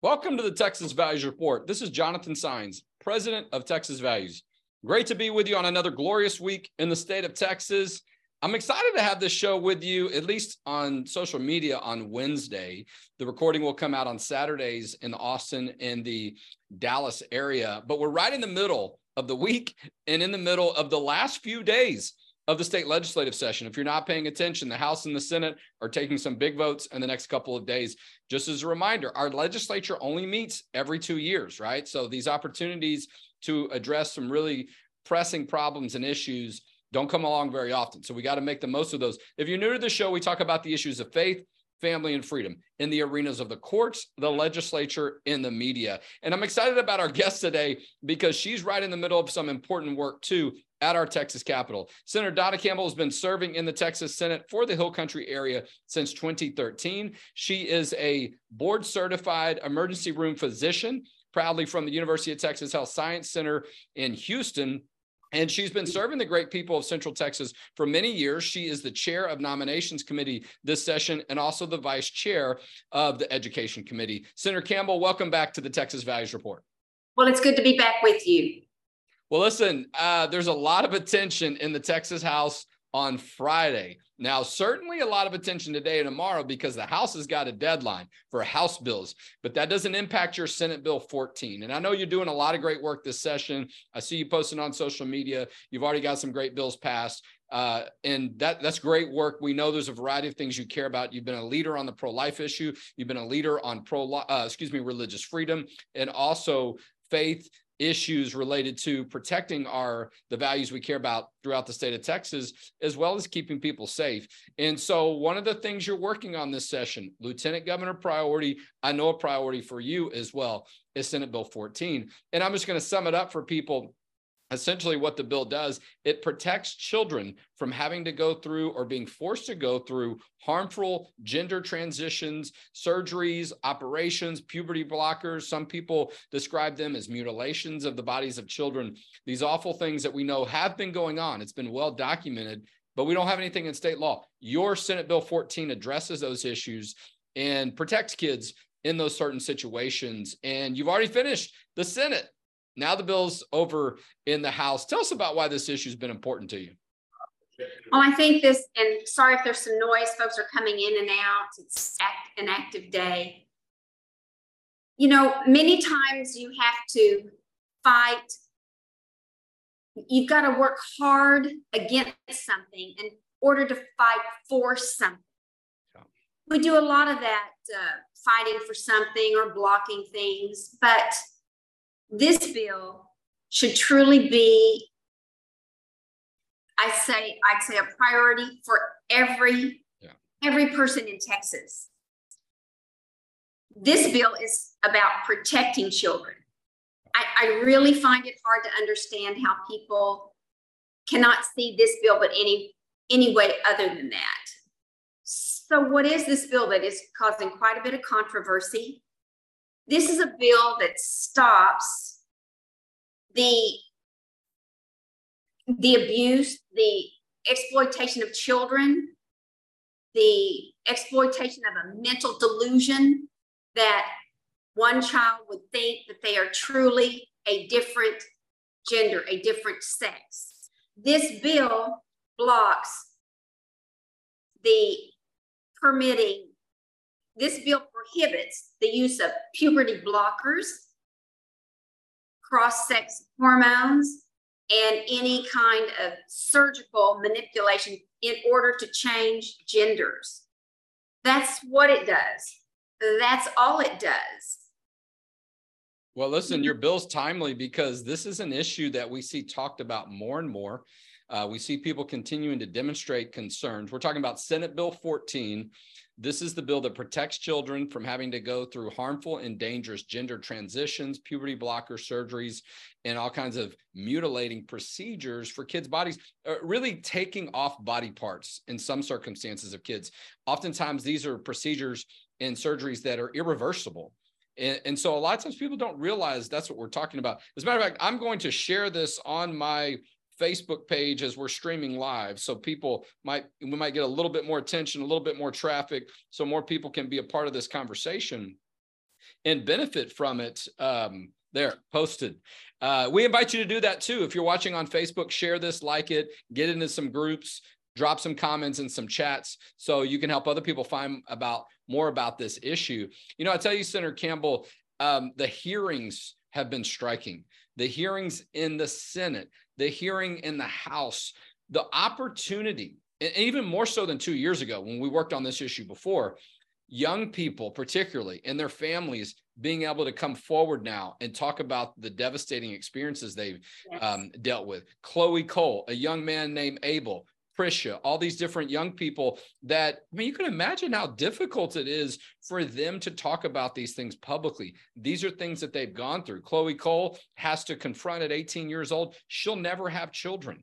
Welcome to the Texas Values Report. This is Jonathan Saenz, President of Texas Values. Great to be with you on another glorious week in the state of Texas. I'm excited to have this show with you, at least on social media on Wednesday. The recording will come out on Saturdays in Austin and the Dallas area, but we're right in the middle of the week and in the middle of the last few days of the state legislative session. If you're not paying attention, the House and the Senate are taking some big votes in the next couple of days. Just as a reminder, our legislature only meets every two years, right? So these opportunities to address some really pressing problems and issues don't come along very often. So we got to make the most of those. If you're new to the show, we talk about the issues of faith, family, and freedom in the arenas of the courts, the legislature, in the media. And I'm excited about our guest today because she's right in the middle of some important work too at our Texas Capitol. Senator Donna Campbell has been serving in the Texas Senate for the Hill Country area since 2013. She is a board certified emergency room physician, proudly from the University of Texas Health Science Center in Houston. And she's been serving the great people of Central Texas for many years. She is the chair of nominations committee this session and also the vice chair of the education committee. Senator Campbell, welcome back to the Texas Values Report. Well, it's good to be back with you. Well, listen, uh, there's a lot of attention in the Texas House on Friday. Now, certainly a lot of attention today and tomorrow because the House has got a deadline for House bills, but that doesn't impact your Senate Bill 14. And I know you're doing a lot of great work this session. I see you posting on social media. You've already got some great bills passed. Uh, and that that's great work. We know there's a variety of things you care about. You've been a leader on the pro-life issue. You've been a leader on pro, uh, excuse me, religious freedom, and also faith issues related to protecting our the values we care about throughout the state of Texas as well as keeping people safe. And so one of the things you're working on this session, Lieutenant Governor priority, I know a priority for you as well, is Senate Bill 14. And I'm just going to sum it up for people essentially what the bill does it protects children from having to go through or being forced to go through harmful gender transitions surgeries operations puberty blockers. Some people describe them as mutilations of the bodies of children. These awful things that we know have been going on it's been well documented but we don't have anything in state law. Your senate bill 14 addresses those issues and protects kids in those certain situations. And you've already finished the senate now the bill's over in the House. Tell us about why this issue has been important to you. Well, I think this, and sorry if there's some noise, folks are coming in and out. It's act, an active day. You know, many times you have to fight. You've got to work hard against something in order to fight for something. Yeah. We do a lot of that uh, fighting for something or blocking things, but this bill should truly be, I say, I'd say a priority for every yeah. every person in Texas. This bill is about protecting children. I, I really find it hard to understand how people cannot see this bill but any any way other than that. So, what is this bill that is causing quite a bit of controversy? This is a bill that stops the, the abuse, the exploitation of children, the exploitation of a mental delusion that one child would think that they are truly a different gender, a different sex. This bill blocks the permitting this bill prohibits the use of puberty blockers, cross sex hormones, and any kind of surgical manipulation in order to change genders. That's what it does. That's all it does. Well, listen, your bill's timely because this is an issue that we see talked about more and more. Uh, we see people continuing to demonstrate concerns. We're talking about Senate Bill 14. This is the bill that protects children from having to go through harmful and dangerous gender transitions, puberty blocker surgeries, and all kinds of mutilating procedures for kids' bodies, uh, really taking off body parts in some circumstances of kids. Oftentimes, these are procedures and surgeries that are irreversible. And, and, so a lot of times people don't realize that's what we're talking about. As a matter of fact, I'm going to share this on my Facebook page as we're streaming live. So people might, we might get a little bit more attention, a little bit more traffic, so more people can be a part of this conversation. and benefit from it. Um, there, posted. Uh, we invite you to do that too. If you're watching on Facebook, share this, like it, get into some groups, drop some comments and some chats so you can help other people find about more about this issue. You know, I tell you, Senator Campbell, um, the hearings have been striking. The hearings in the Senate, the hearing in the House, the opportunity, and even more so than two years ago when we worked on this issue before, young people, particularly, and their families being able to come forward now and talk about the devastating experiences they've yes. um, dealt with. Chloe Cole, a young man named Abel, Prisha, all these different young people that, I mean, you can imagine how difficult it is for them to talk about these things publicly. These are things that they've gone through. Chloe Cole has to confront at 18 years old, she'll never have children.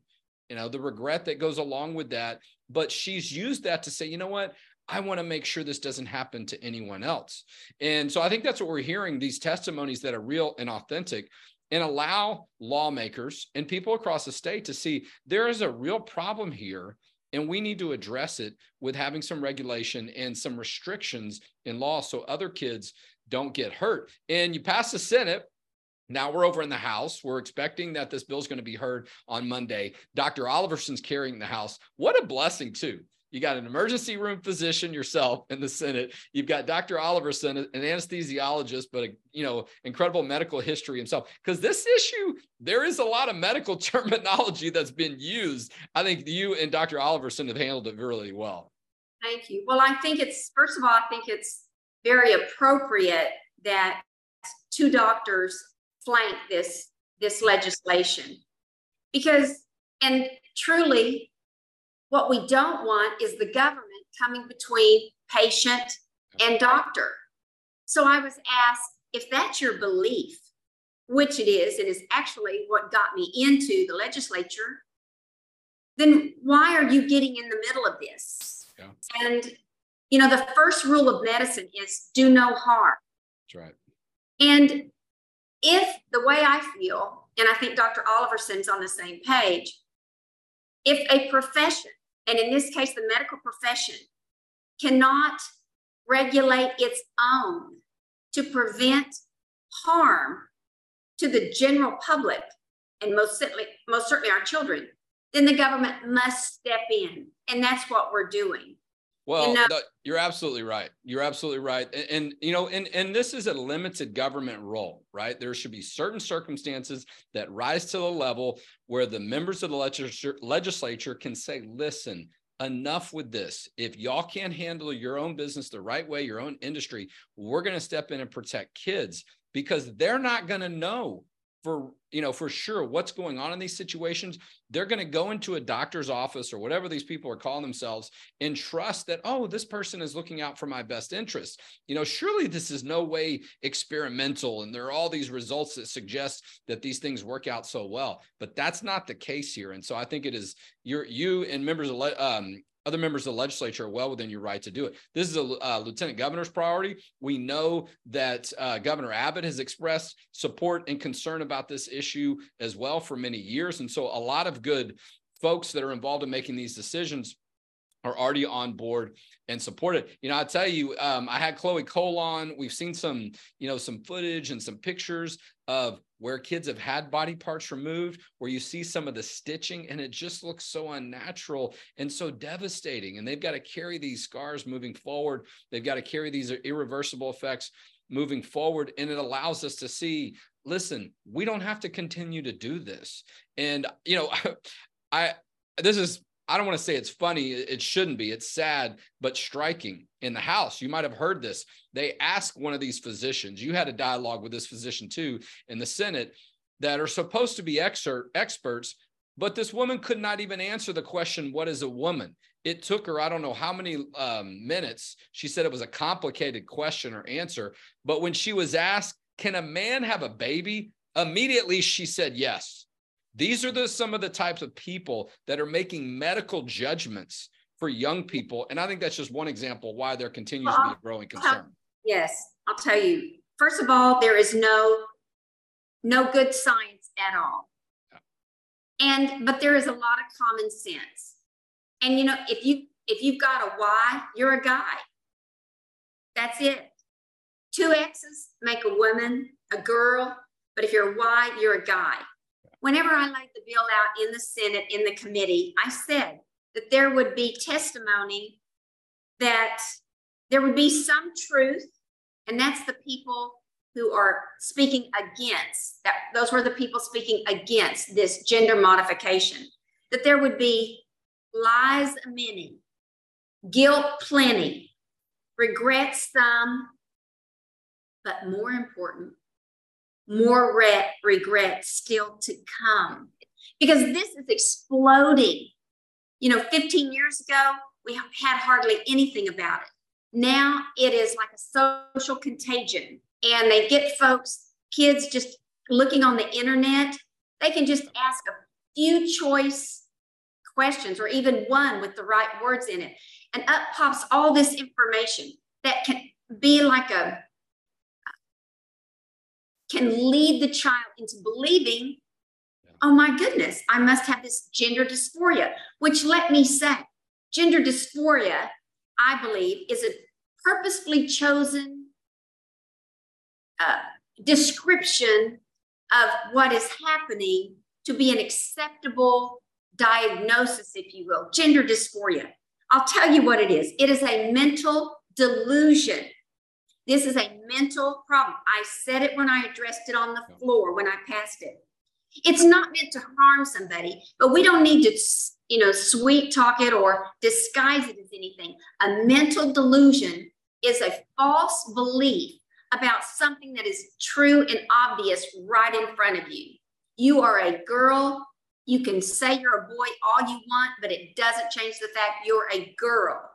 You know, the regret that goes along with that. But she's used that to say, you know what? I want to make sure this doesn't happen to anyone else. And so I think that's what we're hearing these testimonies that are real and authentic and allow lawmakers and people across the state to see there is a real problem here and we need to address it with having some regulation and some restrictions in law so other kids don't get hurt. And you pass the Senate, now we're over in the House. We're expecting that this bill is going to be heard on Monday. Dr. Oliverson's carrying the House. What a blessing, too. You got an emergency room physician yourself in the Senate. You've got Dr. Oliverson, an anesthesiologist, but a you know incredible medical history himself. Because this issue, there is a lot of medical terminology that's been used. I think you and Dr. Oliverson have handled it really well. Thank you. Well, I think it's first of all, I think it's very appropriate that two doctors flank this this legislation because and truly what we don't want is the government coming between patient and doctor. So I was asked if that's your belief, which it is, it is actually what got me into the legislature, then why are you getting in the middle of this? Yeah. And, you know, the first rule of medicine is do no harm. That's right. And if the way I feel, and I think Dr. Oliverson's on the same page, if a profession, and in this case, the medical profession, cannot regulate its own to prevent harm to the general public, and most certainly, most certainly our children, then the government must step in. And that's what we're doing. Well, you know? you're absolutely right. You're absolutely right. And, and, you know, and and this is a limited government role, right? There should be certain circumstances that rise to the level where the members of the legislature, legislature can say, "Listen, enough with this. If y'all can't handle your own business the right way, your own industry, we're going to step in and protect kids because they're not going to know for you know for sure what's going on in these situations they're going to go into a doctor's office or whatever these people are calling themselves and trust that oh this person is looking out for my best interest. You know surely this is no way experimental and there are all these results that suggest that these things work out so well but that's not the case here. And so i think it is you're you and members of um, other members of the legislature are well within your right to do it. This is a uh, lieutenant governor's priority. We know that uh, Governor Abbott has expressed support and concern about this issue as well for many years. And so a lot of good folks that are involved in making these decisions are already on board and support it. You know, I tell you, um, I had Chloe Cole on. We've seen some, you know, some footage and some pictures of where kids have had body parts removed, where you see some of the stitching, and it just looks so unnatural and so devastating. And they've got to carry these scars moving forward. They've got to carry these irreversible effects moving forward. And it allows us to see listen, we don't have to continue to do this. And, you know, I, this is I don't want to say it's funny. It shouldn't be. It's sad, but striking. In the house, you might have heard this. They asked one of these physicians, you had a dialogue with this physician too in the Senate, that are supposed to be expert, experts, but this woman could not even answer the question, What is a woman? It took her, I don't know how many um, minutes. She said it was a complicated question or answer. But when she was asked, Can a man have a baby? Immediately she said yes. These are the some of the types of people that are making medical judgments for young people. And I think that's just one example why there continues well, to be a growing concern. Yes, I'll tell you. First of all, there is no no good science at all. And but there is a lot of common sense. And you know, if you if you've got a why, you're a guy. That's it. two X's make a woman, a girl, but if you're a Y, you're a guy. Whenever I laid the bill out in the Senate, in the committee, I said that there would be testimony that there would be some truth, and that's the people who are speaking against that. Those were the people speaking against this gender modification. That there would be lies many, guilt plenty, regrets some, but more important, more re- regret still to come. Because this is exploding. You know, 15 years ago, we had hardly anything about it. Now it is like a social contagion, and they get folks, kids just looking on the internet. They can just ask a few choice questions or even one with the right words in it. And up pops all this information that can be like a, can lead the child into believing, oh my goodness, I must have this gender dysphoria, which let me say, gender dysphoria, I believe, is a purposefully chosen uh, description of what is happening to be an acceptable diagnosis, if you will, gender dysphoria. I'll tell you what it is it is a mental delusion. This is a mental problem. I said it when I addressed it on the floor when I passed it. It's not meant to harm somebody, but we don't need to, you know, sweet talk it or disguise it as anything. A mental delusion is a false belief about something that is true and obvious right in front of you. You are a girl, you can say you're a boy all you want, but it doesn't change the fact you're a girl.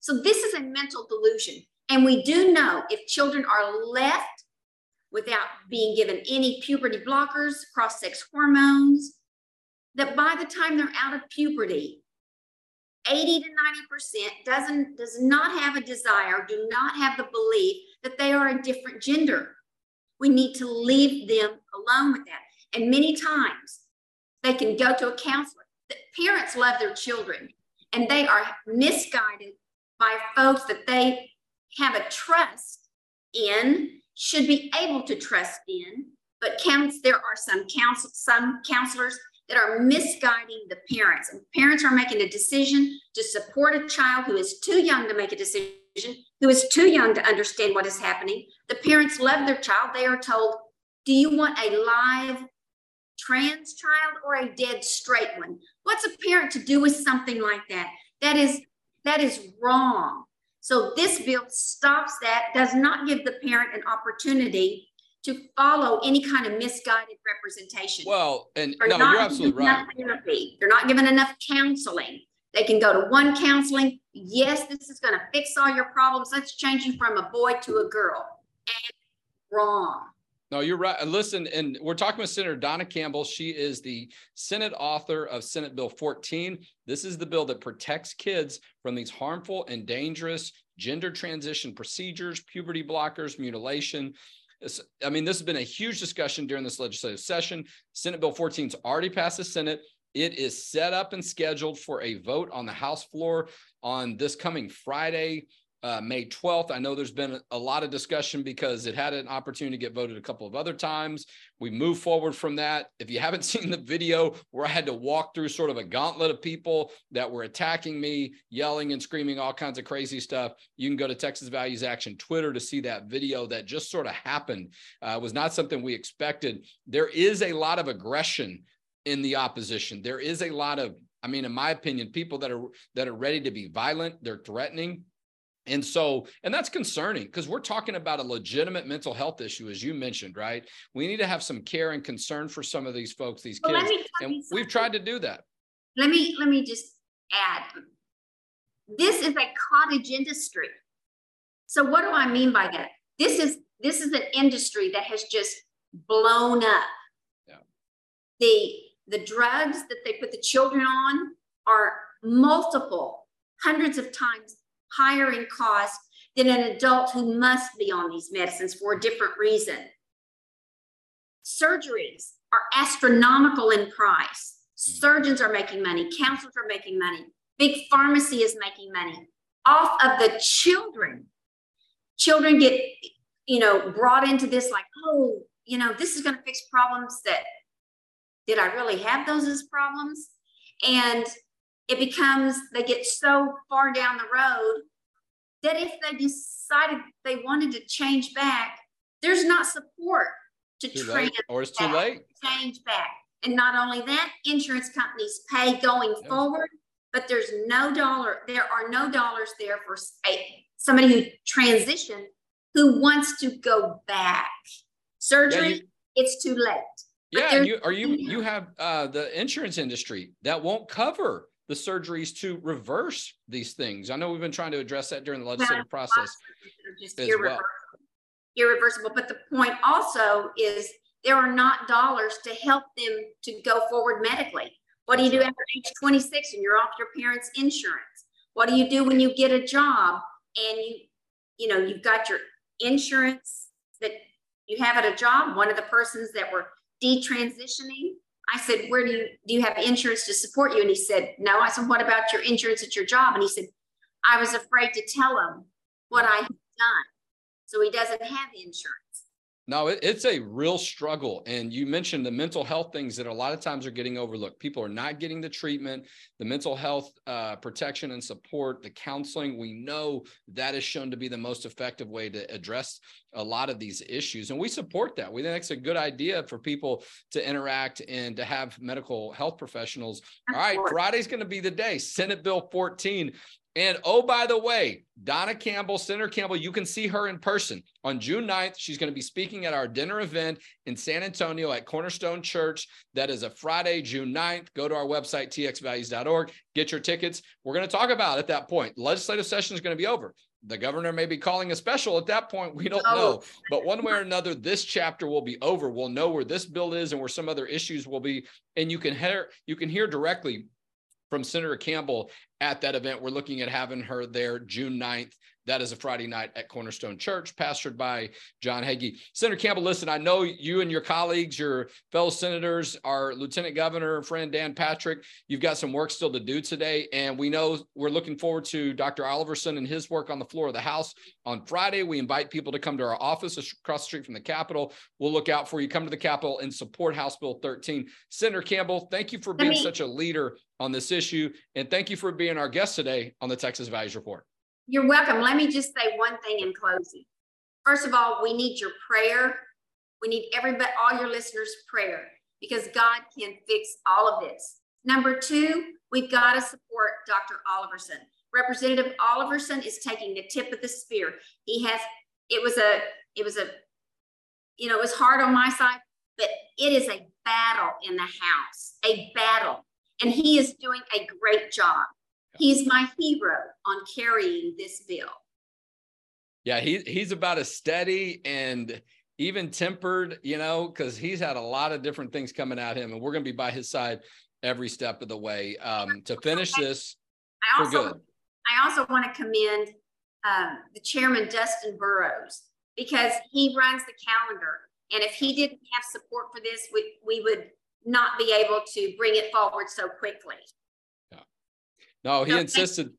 So this is a mental delusion. And we do know if children are left without being given any puberty blockers, cross sex hormones, that by the time they're out of puberty, 80 to 90% doesn't does not have a desire, do not have the belief that they are a different gender. We need to leave them alone with that. And many times they can go to a counselor. The parents love their children and they are misguided by folks that they have a trust in, should be able to trust in, but counts there are some counsel some counselors that are misguiding the parents. And parents are making a decision to support a child who is too young to make a decision, who is too young to understand what is happening. The parents love their child. They are told, Do you want a live trans child or a dead straight one what's a parent to do with something like that that is that is wrong so this bill stops that does not give the parent an opportunity to follow any kind of misguided representation. Well and they're no you're absolutely right. therapy. they're not given enough counseling. They can go to one counseling. Yes this is going to fix all your problems. Let's change you from a boy to a girl. And wrong no, you're right. Listen, and we're talking with Senator Donna Campbell. She is the Senate author of Senate Bill 14. This is the bill that protects kids from these harmful and dangerous gender transition procedures, puberty blockers, mutilation. I mean, this has been a huge discussion during this legislative session. Senate Bill 14 has already passed the Senate. It is set up and scheduled for a vote on the House floor on this coming Friday uh, May 12th. I know there's been a lot of discussion because it had an opportunity to get voted a couple of other times. We move forward from that. If you haven't seen the video where I had to walk through sort of a gauntlet of people that were attacking me, yelling and screaming all kinds of crazy stuff, you can go to Texas Values Action Twitter to see that video that just sort of happened. Uh, was not something we expected. There is a lot of aggression in the opposition. There is a lot of I mean, in my opinion, people that are that are ready to be violent, they're threatening. And so, and that's concerning because we're talking about a legitimate mental health issue, as you mentioned, right? We need to have some care and concern for some of these folks, these well, kids. And we've tried to do that. Let me let me just add. This is a cottage industry. So what do I mean by that? This is this is an industry that has just blown up. Yeah. The the drugs that they put the children on are multiple hundreds of times higher in cost than an adult who must be on these medicines for a different reason. Surgeries are astronomical in price. Hmm. Surgeons are making money, counselors are making money, big pharmacy is making money off of the children. Children get you know, brought into this like, oh, you know, this is going to fix problems that did I really have those as problems? And it becomes they get so far down the road that if they decided they wanted to change back, there's not support to too late, or it's too late. change back. And not only that, insurance companies pay going Yeah. forward, but there's no dollar, there are no dollars there for somebody who transitioned who wants to go back. Surgery, you- it's too late. But Yeah, and you are you you have uh, the insurance industry that won't cover the surgeries to reverse these things. I know we've been trying to address that during the legislative process. Just as irreversible. well. irreversible. But the point also is there are not dollars to help them to go forward medically. What do you do after age 26 and you're off your parents' insurance? What do you do when you get a job and you, you know, you've got your insurance that you have at a job? One of the persons that were detransitioning, I said, "Where do you do you have insurance to support you?" And he said, "No." I said, "What about your insurance at your job?" And he said, "I was afraid to tell him what I had done." So he doesn't have insurance. No, it, it's a real struggle. And you mentioned the mental health things that a lot of times are getting overlooked. People are not getting the treatment, the mental health uh, protection and support, the counseling. We know that is shown to be the most effective way to address a lot of these issues. And we support that. We think it's a good idea for people to interact and to have medical health professionals. All right, Friday's going to be the day. Senate Bill 14 and oh, by the way, Donna Campbell, Senator Campbell, you can see her in person on June 9th. She's going to be speaking at our dinner event in San Antonio at Cornerstone Church. That is a Friday, June 9th. Go to our website, txvalues.org, get your tickets. We're going to talk about at that point. Legislative session is going to be over. The governor may be calling a special at that point. We don't Oh. know. But one way or another, this chapter will be over. We'll know where this bill is and where some other issues will be. And you can hear you can hear directly from Senator Campbell at that event. We're looking at having her there June 9th. That is a Friday night at Cornerstone Church, pastored by John Hagee. Senator Campbell, listen, I know you and your colleagues, your fellow senators, our Lieutenant Governor friend Dan Patrick, you've got some work still to do today. And we know we're looking forward to Dr. Oliverson and his work on the floor of the House on Friday. We invite people to come to our office across the street from the Capitol. We'll look out for you. Come to the Capitol and support House Bill 13. Senator Campbell, thank you for being such a leader on this issue. And thank you for being our guest today on the Texas Values Report. You're welcome. Let me just say one thing in closing. First of all, we need your prayer. We need everybody, all your listeners' prayer, because God can fix all of this. Number two, we've got to support Dr. Oliverson. Representative Oliverson is taking the tip of the spear. He has, it was a, it was a, you know, it was hard on my side, but it is a battle in the House, a battle. And he is doing a great job. He's my hero on carrying this bill. Yeah, he he's about as steady and even tempered, you know, because he's had a lot of different things coming at him, and we're going to be by his side every step of the way um, to finish this I for also, good. I also want to commend um, the chairman, Dustin Burrows, because he runs the calendar. And if he didn't have support for this, we, we would not be able to bring it forward so quickly. No, he No, insisted.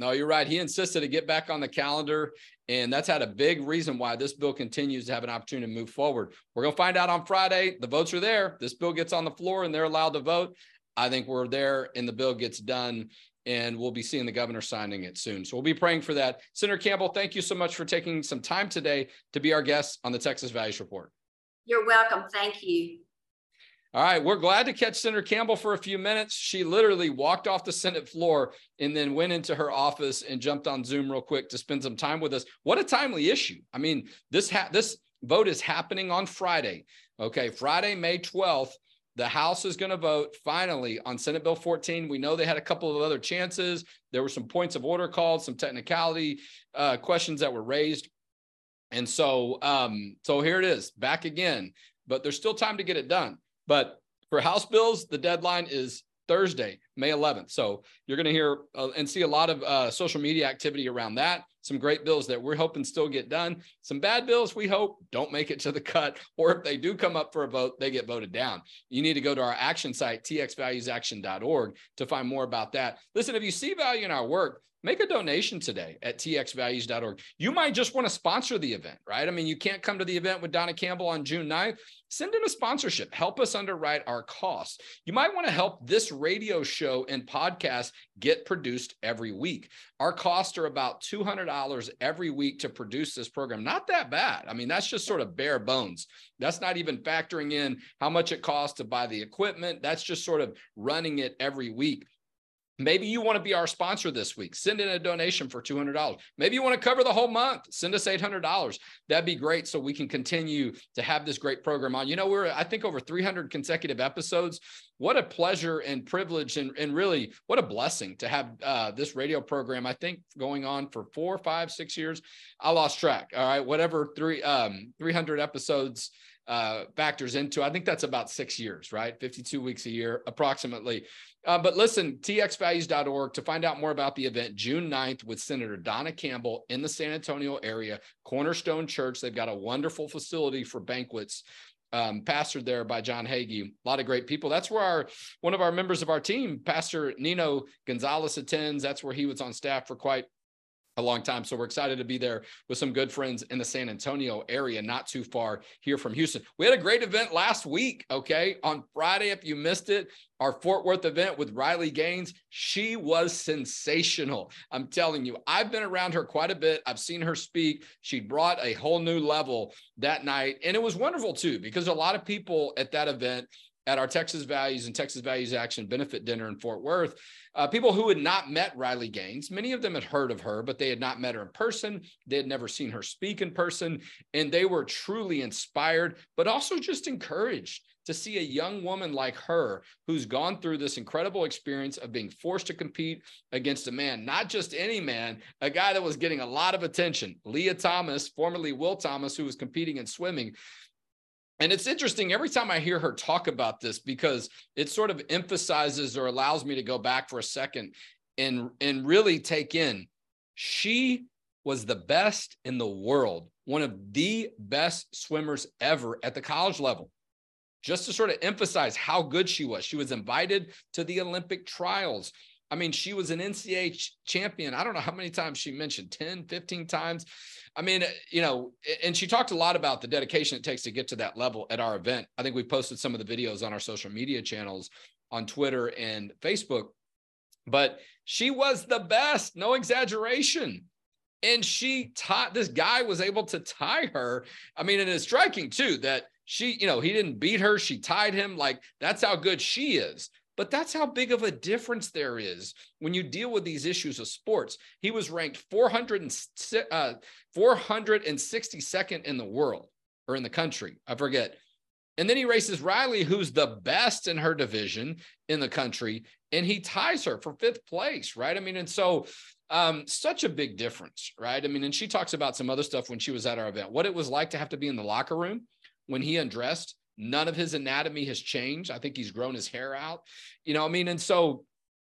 No, you're right. He insisted to get back on the calendar, and that's had a big reason why this bill continues to have an opportunity to move forward. We're going to find out on Friday. The votes are there. This bill gets on the floor, and they're allowed to vote. I think we're there, and the bill gets done, and we'll be seeing the governor signing it soon. So we'll be praying for that. Senator Campbell, thank you so much for taking some time today to be our guest on the Texas Values Report. You're welcome. Thank you. All right, we're glad to catch Senator Campbell for a few minutes. She literally walked off the Senate floor and then went into her office and jumped on Zoom real quick to spend some time with us. What a timely issue! I mean, this ha- this vote is happening on Friday. Okay, Friday, May twelfth. The House is going to vote finally on Senate Bill 14. We know they had a couple of other chances. There were some points of order called, some technicality uh, questions that were raised, and so um, so here it is, back again. But there's still time to get it done. But for House bills, the deadline is Thursday, May 11th. So you're going to hear uh, and see a lot of uh, social media activity around that. Some great bills that we're hoping still get done. Some bad bills we hope don't make it to the cut, or if they do come up for a vote, they get voted down. You need to go to our action site, txvaluesaction.org, to find more about that. Listen, if you see value in our work, make a donation today at txvalues.org. You might just want to sponsor the event, right? I mean, you can't come to the event with Donna Campbell on June 9th. Send in a sponsorship. Help us underwrite our costs. You might want to help this radio show and podcast get produced every week. Our costs are about $200 every week to produce this program. Not that bad. I mean, that's just sort of bare bones. That's not even factoring in how much it costs to buy the equipment. That's just sort of running it every week. Maybe you want to be our sponsor this week. Send in a donation for $200. Maybe you want to cover the whole month. Send us $800. That'd be great so we can continue to have this great program on. You know, we're, I think, over 300 consecutive episodes. What a pleasure and privilege, and, and really what a blessing to have uh, this radio program. I think going on for four, five, six years. I lost track. All right. Whatever, three, um, 300 episodes uh, factors into. I think that's about six years, right? 52 weeks a year, approximately. Uh, but listen, txvalues.org to find out more about the event June 9th with Senator Donna Campbell in the San Antonio area, Cornerstone Church. They've got a wonderful facility for banquets. Um, pastored there by John Hagee. A lot of great people. That's where our one of our members of our team, Pastor Nino Gonzalez, attends. That's where he was on staff for quite a long time. So we're excited to be there with some good friends in the San Antonio area, not too far here from Houston. We had a great event last week. Okay. On Friday, if you missed it, our Fort Worth event with Riley Gaines, she was sensational. I'm telling you, I've been around her quite a bit. I've seen her speak. She brought a whole new level that night. And it was wonderful too, because a lot of people at that event at our Texas Values and Texas Values Action benefit dinner in Fort Worth, uh, people who had not met Riley Gaines. Many of them had heard of her, but they had not met her in person. They had never seen her speak in person, and they were truly inspired, but also just encouraged to see a young woman like her who's gone through this incredible experience of being forced to compete against a man, not just any man, a guy that was getting a lot of attention. Lia Thomas, formerly Will Thomas, who was competing in swimming, and it's interesting every time I hear her talk about this because it sort of emphasizes or allows me to go back for a second and and really take in she was the best in the world, one of the best swimmers ever at the college level. Just to sort of emphasize how good she was. She was invited to the Olympic trials. I mean, she was an NCAA champion. I don't know how many times she mentioned 10, 15 times. I mean, uh, you know, and she talked a lot about the dedication it takes to get to that level at our event. I think we posted some of the videos on our social media channels on Twitter and Facebook. But she was the best, no exaggeration. And she taught this guy was able to tie her. I mean, and it is striking too that she, you know, he didn't beat her, she tied him. Like that's how good she is. But that's how big of a difference there is when you deal with these issues of sports. He was ranked 400 uh, 462nd in the world or in the country. I forget. And then he races Riley, who's the best in her division in the country, and he ties her for fifth place, right? I mean, and so um, such a big difference, right? I mean, and she talks about some other stuff when she was at our event, what it was like to have to be in the locker room when he undressed None of his anatomy has changed. I think he's grown his hair out. You know, I mean, and so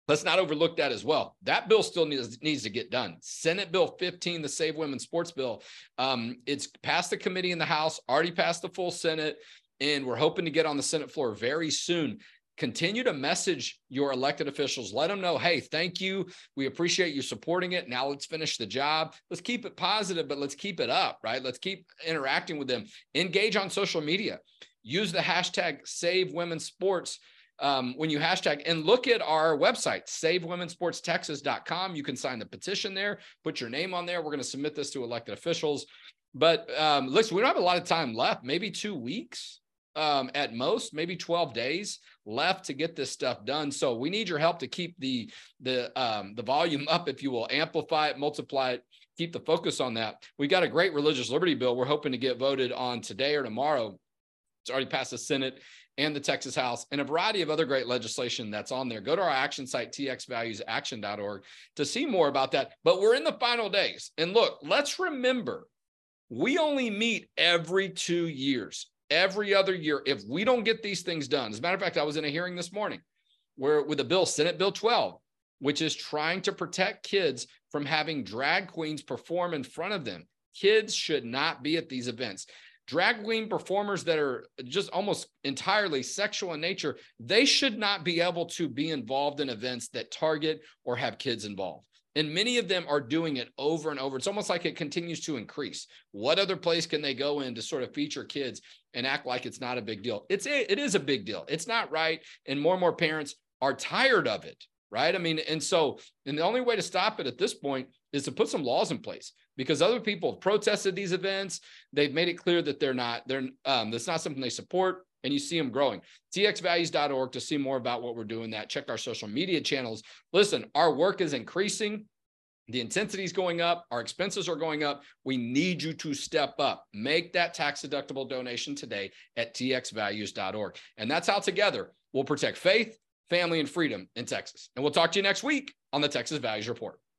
let's not overlook that as well. That bill still needs, needs to get done. Senate Bill 15, the Save Women Sports Bill, um, it's passed the committee in the House, already passed the full Senate, and we're hoping to get on the Senate floor very soon. Continue to message your elected officials. Let them know, hey, thank you. We appreciate you supporting it. Now let's finish the job. Let's keep it positive, but let's keep it up, right? Let's keep interacting with them. Engage on social media use the hashtag save women's sports um, when you hashtag and look at our website savewomensportstexas.com you can sign the petition there put your name on there. We're going to submit this to elected officials. But um, listen we don't have a lot of time left. Maybe two weeks um, at most maybe 12 days left to get this stuff done. So we need your help to keep the the um, the volume up if you will. Amplify it multiply it keep the focus on that. We got a great religious liberty bill we're hoping to get voted on today or tomorrow it's already passed the Senate and the Texas House and a variety of other great legislation that's on there. Go to our action site, txvaluesaction.org, to see more about that. But we're in the final days. And look, let's remember we only meet every two years, every other year. If we don't get these things done, as a matter of fact, I was in a hearing this morning where with a bill, Senate Bill 12, which is trying to protect kids from having drag queens perform in front of them. Kids should not be at these events drag queen performers that are just almost entirely sexual in nature, they should not be able to be involved in events that target or have kids involved. And many of them are doing it over and over. It's almost like it continues to increase. What other place can they go in to sort of feature kids and act like it's not a big deal? It's it is a big deal. It's not right. And more and more parents are tired of it, right? I mean, and so, and the only way to stop it at this point is to put some laws in place because other people have protested these events. They've made it clear that they're not, they're, um, that's not something they support and you see them growing. txvalues.org to see more about what we're doing that. Check our social media channels. Listen, our work is increasing. The intensity is going up. Our expenses are going up. We need you to step up. Make that tax deductible donation today at txvalues.org. And that's how together we'll protect faith, family, and freedom in Texas. And we'll talk to you next week on the Texas Values Report.